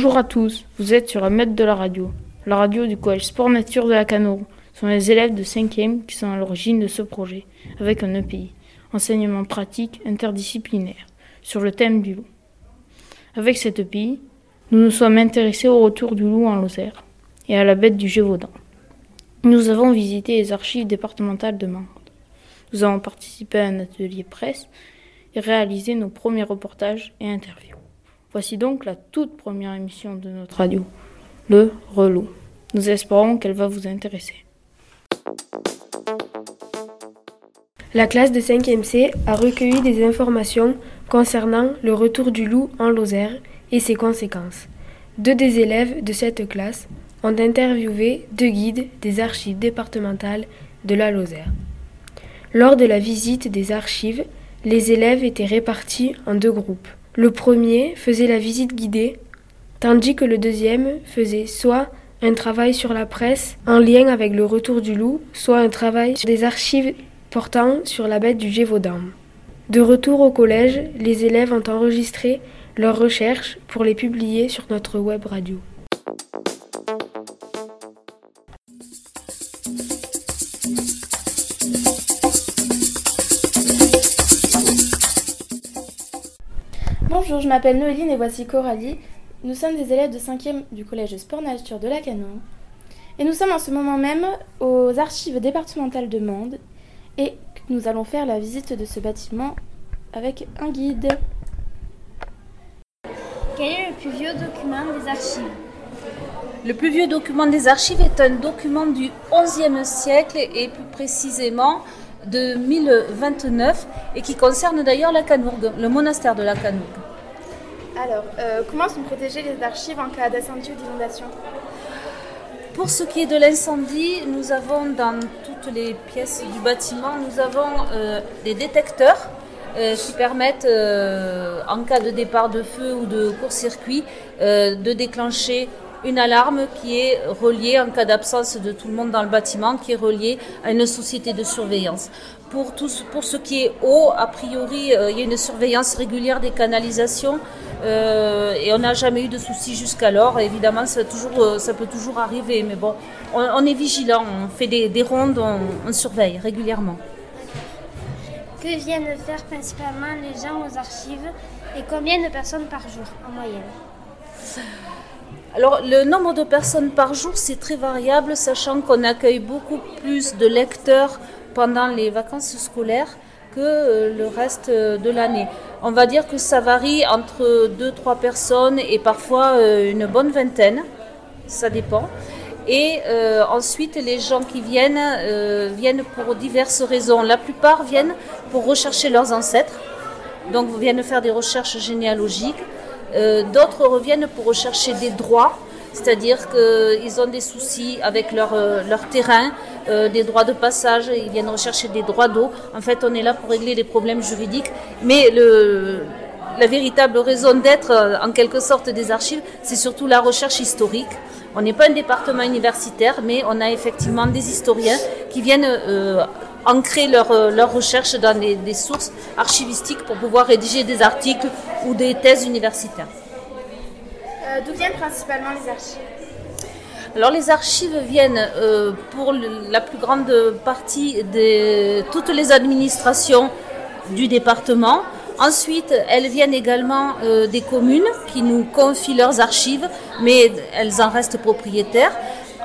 Bonjour à tous, vous êtes sur un mètre de la radio, la radio du collège Sport Nature de la Canour. Ce sont les élèves de 5e qui sont à l'origine de ce projet, avec un EPI, enseignement pratique interdisciplinaire, sur le thème du loup. Avec cet EPI, nous nous sommes intéressés au retour du loup en Lozère et à la bête du Gévaudan. Nous avons visité les archives départementales de Mende. Nous avons participé à un atelier presse et réalisé nos premiers reportages et interviews. Voici donc la toute première émission de notre radio, le Relou. Nous espérons qu'elle va vous intéresser. La classe de 5e C a recueilli des informations concernant le retour du loup en Lozère et ses conséquences. Deux des élèves de cette classe ont interviewé deux guides des archives départementales de la Lozère. Lors de la visite des archives, les élèves étaient répartis en deux groupes. Le premier faisait la visite guidée, tandis que le deuxième faisait soit un travail sur la presse en lien avec le retour du loup, soit un travail sur des archives portant sur la bête du Gévaudan. De retour au collège, les élèves ont enregistré leurs recherches pour les publier sur notre web radio. Bonjour, je m'appelle Noéline et voici Coralie. Nous sommes des élèves de 5e du collège Sport Nature de la Canon. Et nous sommes en ce moment même aux archives départementales de Mende et nous allons faire la visite de ce bâtiment avec un guide. Quel est le plus vieux document des archives? Le plus vieux document des archives est un document du XIe siècle et plus précisément de 1029 et qui concerne d'ailleurs la Canourgue, le monastère de la Canourgue. Alors, euh, comment sont protégées les archives en cas d'incendie ou d'inondation Pour ce qui est de l'incendie, nous avons dans toutes les pièces du bâtiment, nous avons euh, des détecteurs euh, qui permettent, en cas de départ de feu ou de court-circuit, de déclencher une alarme qui est reliée, en cas d'absence de tout le monde dans le bâtiment, qui est reliée à une société de surveillance. Pour, tout, pour ce qui est eau, a priori, euh, il y a une surveillance régulière des canalisations euh, et on n'a jamais eu de soucis jusqu'alors. Évidemment, ça, toujours, euh, ça, peut toujours arriver, mais bon, on, est vigilant, on fait des, des rondes, on, on, surveille régulièrement. Que viennent faire principalement les gens aux archives et combien de personnes par jour en moyenne? Alors, le nombre de personnes par jour, c'est très variable, sachant qu'on accueille beaucoup plus de lecteurs pendant les vacances scolaires que euh, le reste euh, de l'année. On va dire que ça varie entre 2-3 personnes et parfois euh, une bonne vingtaine, ça dépend. Et ensuite, les gens qui viennent viennent pour diverses raisons. La plupart viennent pour rechercher leurs ancêtres, donc viennent faire des recherches généalogiques. Euh, d'autres reviennent pour rechercher des droits, c'est-à-dire qu'ils ont des soucis avec leur, euh, leur terrain, euh, des droits de passage, ils viennent rechercher des droits d'eau. En fait, on est là pour régler les problèmes juridiques, mais le, la véritable raison d'être, en quelque sorte, des archives, c'est surtout la recherche historique. On n'est pas un département universitaire, mais on a effectivement des historiens qui viennent ancrer leurs euh, leur recherches dans des, sources archivistiques pour pouvoir rédiger des articles ou des thèses universitaires. Euh, d'où viennent principalement les archives alors les archives viennent euh, pour la plus grande partie de toutes les administrations du département. Ensuite, elles viennent également des communes qui nous confient leurs archives, mais elles en restent propriétaires.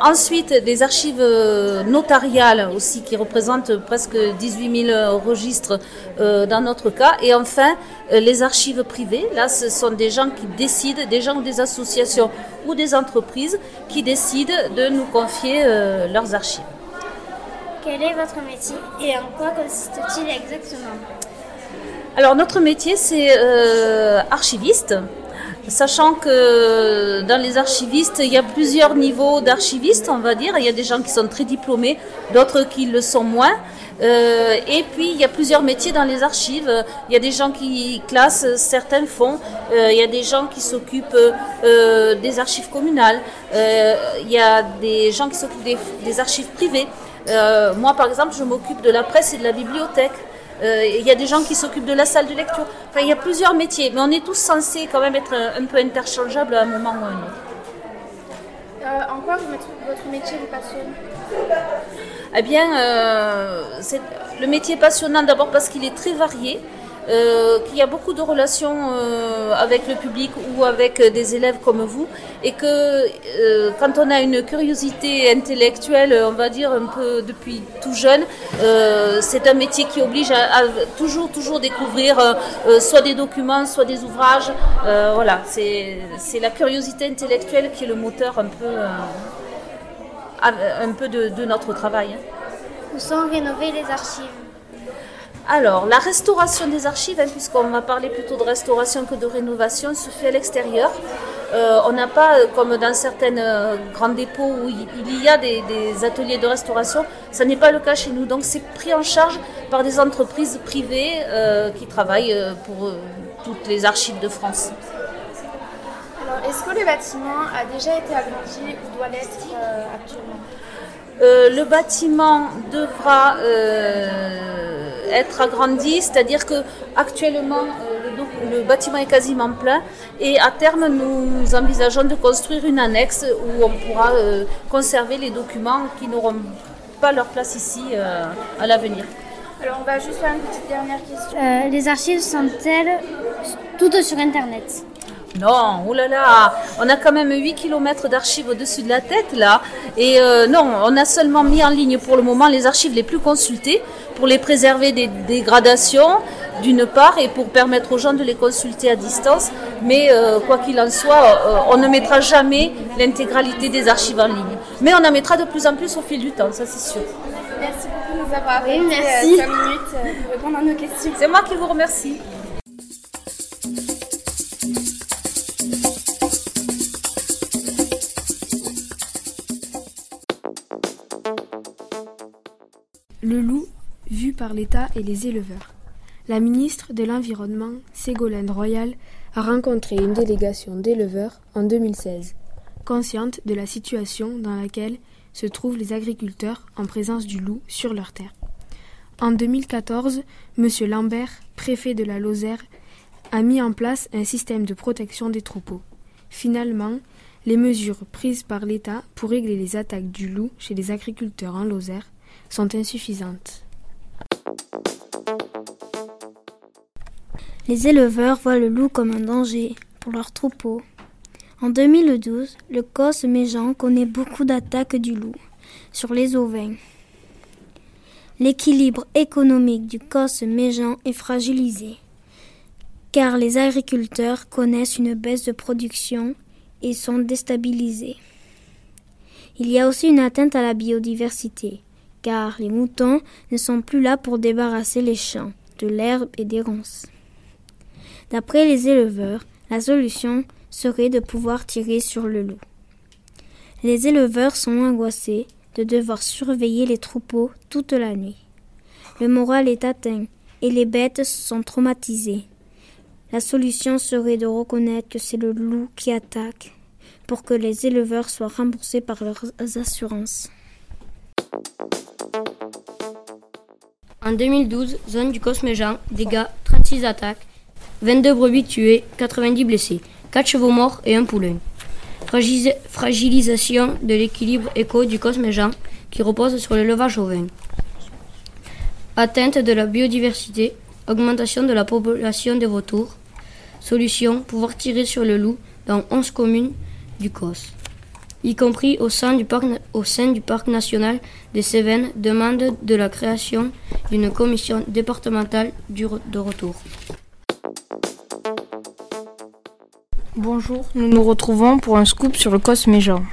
Ensuite, des archives euh, notariales aussi qui représentent presque 18 000 registres euh, dans notre cas. Et enfin, euh, les archives privées. Là, ce sont des gens qui décident, des gens ou des associations ou des entreprises qui décident de nous confier leurs archives. Quel est votre métier et en quoi consiste-t-il exactement? Alors, notre métier, c'est archiviste sachant que dans les archivistes, il y a plusieurs niveaux d'archivistes, on va dire. Il y a des gens qui sont très diplômés, d'autres qui le sont moins. Euh, et puis, il y a plusieurs métiers dans les archives. Il y a des gens qui classent certains fonds. Euh, il y a des gens qui s'occupent euh, des archives communales. il y a des gens qui s'occupent des, des, archives privées. moi, par exemple, je m'occupe de la presse et de la bibliothèque. Euh, il y a des gens qui s'occupent de la salle de lecture. Enfin, il y a plusieurs métiers, mais on est tous censés quand même être un peu interchangeables à un moment ou à un autre. Euh, en quoi votre métier vous passionne? Eh bien, euh, le métier est passionnant d'abord parce qu'il est très varié. Euh, qu'il y a beaucoup de relations euh, avec le public ou avec des élèves comme vous, et que euh, quand on a une curiosité intellectuelle, on va dire un peu depuis tout jeune, c'est un métier qui oblige à, toujours, toujours découvrir soit des documents, soit des ouvrages. voilà, c'est la curiosité intellectuelle qui est le moteur un peu, un peu de, notre travail. Où sont rénovées les archives alors, la restauration des archives, hein, puisqu'on va parler plutôt de restauration que de rénovation, se fait à l'extérieur. Euh, on n'a pas, euh, comme dans certaines euh, grands dépôts où il y a des, ateliers de restauration, ça n'est pas le cas chez nous. Donc c'est pris en charge par des entreprises privées qui travaillent pour toutes les archives de France. Alors, est-ce que le bâtiment a déjà été agrandi ou doit l'être actuellement? Le bâtiment devra être agrandi, c'est-à-dire que actuellement euh, le, bâtiment est quasiment plein et à terme nous envisageons de construire une annexe où on pourra euh, conserver les documents qui n'auront pas leur place ici euh, à l'avenir. Alors on va juste faire une petite dernière question. les archives sont-elles toutes sur Internet? Non, oulala, on a quand même 8 km d'archives au-dessus de la tête là. Et non, on a seulement mis en ligne pour le moment les archives les plus consultées pour les préserver des dégradations d'une part et pour permettre aux gens de les consulter à distance. Mais euh, quoi qu'il en soit, euh, on ne mettra jamais l'intégralité des archives en ligne. Mais on en mettra de plus en plus au fil du temps, ça c'est sûr. Merci beaucoup de nous avoir oui, merci. 5 minutes pour répondre à nos questions. C'est moi qui vous remercie. Le loup vu par l'État et les éleveurs. La ministre de l'Environnement, Ségolène Royal, a rencontré une délégation d'éleveurs en 2016, consciente de la situation dans laquelle se trouvent les agriculteurs en présence du loup sur leurs terres. En 2014, M. Lambert, préfet de la Lozère, a mis en place un système de protection des troupeaux. Finalement, les mesures prises par l'État pour régler les attaques du loup chez les agriculteurs en Lozère sont insuffisantes. Les éleveurs voient le loup comme un danger pour leurs troupeaux. En 2012, le COS Méjean connaît beaucoup d'attaques du loup sur les ovins. L'équilibre économique du COS Méjean est fragilisé car les agriculteurs connaissent une baisse de production et sont déstabilisés. Il y a aussi une atteinte à la biodiversité car les moutons ne sont plus là pour débarrasser les champs de l'herbe et des ronces. D'après les éleveurs, la solution serait de pouvoir tirer sur le loup. Les éleveurs sont angoissés de devoir surveiller les troupeaux toute la nuit. Le moral est atteint et les bêtes sont traumatisées. La solution serait de reconnaître que c'est le loup qui attaque pour que les éleveurs soient remboursés par leurs assurances. En 2012, zone du Cosméjean, dégâts 36 attaques, 22 brebis tuées, 90 blessés, 4 chevaux morts et un poulain. fragilisation de l'équilibre éco du Cosméjean qui repose sur l'élevage ovin. Atteinte de la biodiversité, augmentation de la population des vautours. Solution, pouvoir tirer sur le loup dans 11 communes du COS y compris au sein du parc, national des Cévennes, demande de la création d'une commission départementale de retour. Bonjour, nous nous retrouvons pour un scoop sur le cos Méjean.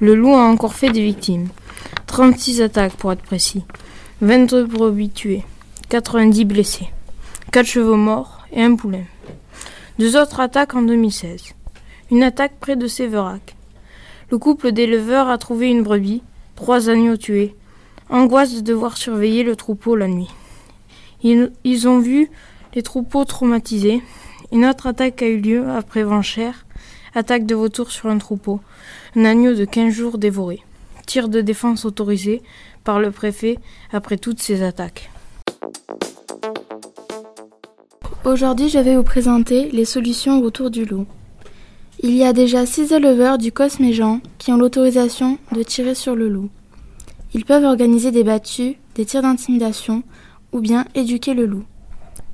Le loup a encore fait des victimes. 36 attaques pour être précis. 22 brebis tuées. 90 blessés. 4 chevaux morts et un poulain. Deux autres attaques en 2016. Une attaque près de Séverac. Le couple d'éleveurs a trouvé une brebis, trois agneaux tués. Angoisse de devoir surveiller le troupeau la nuit. Ils, ont vu les troupeaux traumatisés. Une autre attaque a eu lieu après Vanchère, attaque de vautours sur un troupeau. Un agneau de 15 jours dévoré. Tir de défense autorisé par le préfet après toutes ces attaques. Aujourd'hui, je vais vous présenter les solutions autour du loup. Il y a déjà six éleveurs du Cosméjean qui ont l'autorisation de tirer sur le loup. Ils peuvent organiser des battues, des tirs d'intimidation ou bien éduquer le loup.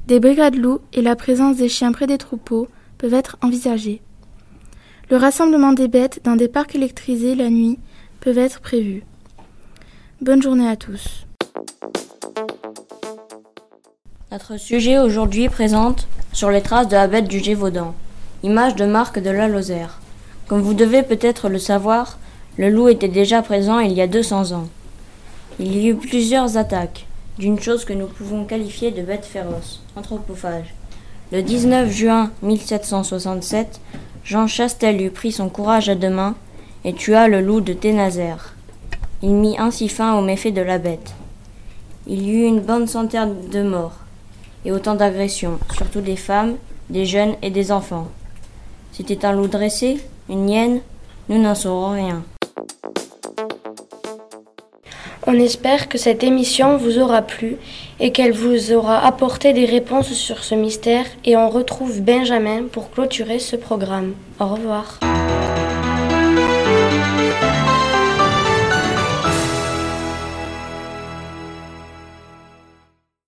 Des brigades loups et la présence des chiens près des troupeaux peuvent être envisagés. Le rassemblement des bêtes dans des parcs électrisés la nuit peuvent être prévus. Bonne journée à tous. Notre sujet aujourd'hui présente sur les traces de la bête du Gévaudan, image de marque de la Lozère. Comme vous devez peut-être le savoir, le loup était déjà présent il y a 200 ans. Il y eut plusieurs attaques d'une chose que nous pouvons qualifier de bête féroce, anthropophage. Le 19 juin 1767, Jean Chastel eut pris son courage à deux mains et tua le loup de Ténazère. Il mit ainsi fin aux méfaits de la bête. Il y eut une bonne centaine de morts et autant d'agressions, surtout des femmes, des jeunes et des enfants. C'était un loup dressé, une hyène, nous n'en saurons rien. On espère que cette émission vous aura plu et qu'elle vous aura apporté des réponses sur ce mystère et on retrouve Benjamin pour clôturer ce programme. Au revoir.